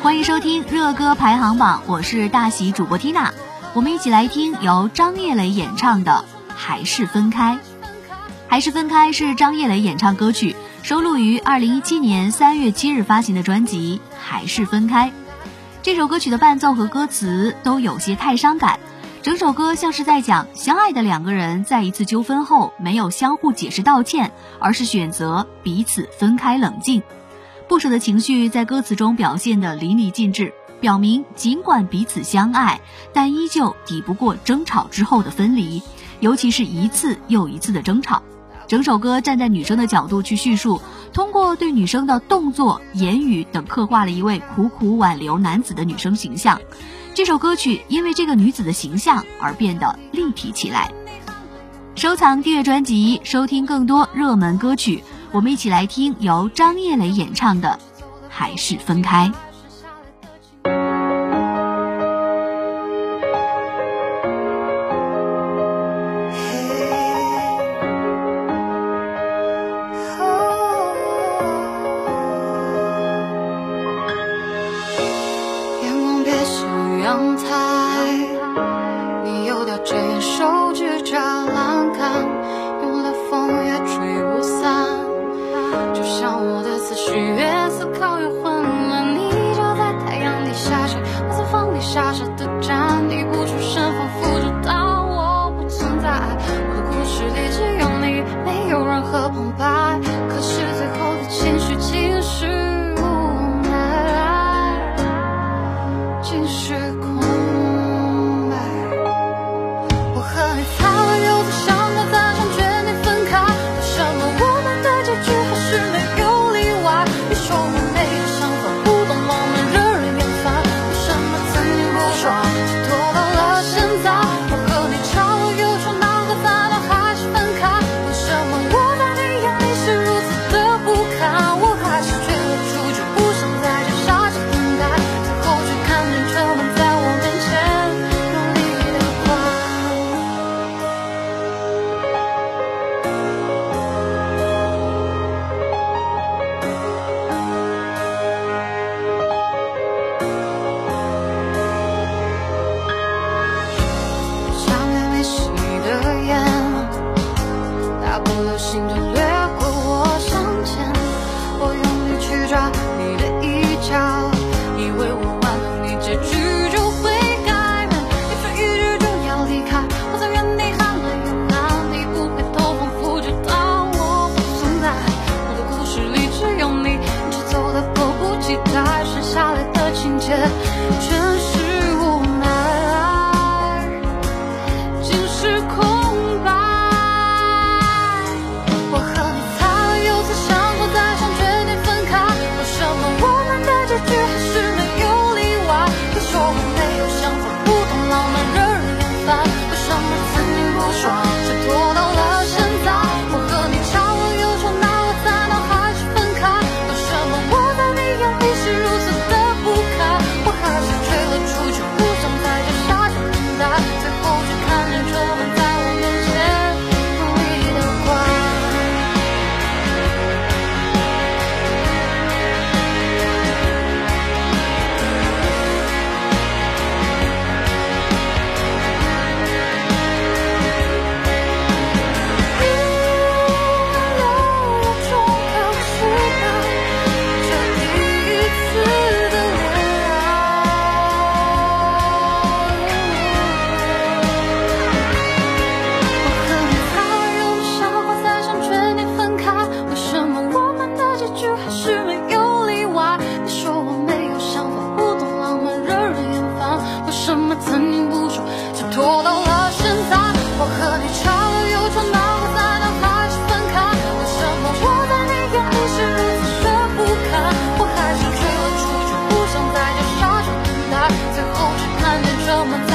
欢迎收听热歌排行榜，我是大喜主播缇娜，我们一起来听由张叶磊演唱的《还是分开》。《还是分开》是张叶磊演唱歌曲，收录于二零一七年三月七日发行的专辑《还是分开》。这首歌曲的伴奏和歌词都有些太伤感，整首歌像是在讲相爱的两个人在一次纠纷后没有相互解释道歉，而是选择彼此分开冷静。不舍的情绪在歌词中表现得淋漓尽致，表明尽管彼此相爱，但依旧抵不过争吵之后的分离，尤其是一次又一次的争吵。整首歌站在女生的角度去叙述，通过对女生的动作、言语等刻画了一位苦苦挽留男子的女生形象。这首歌曲因为这个女子的形象而变得立体起来。收藏订阅专辑，收听更多热门歌曲。我们一起来听由张叶磊演唱的《还是分开》。我和流星就还是没有例外。你说我没有想法，不懂浪漫，惹人厌烦。为什么曾经不说，就拖到了现在？我和你吵了又吵，闹了再闹，还是分开。为什么我在你眼里是如此的不堪？我还是追了出去，不想在这傻傻等待，最后只看见这门。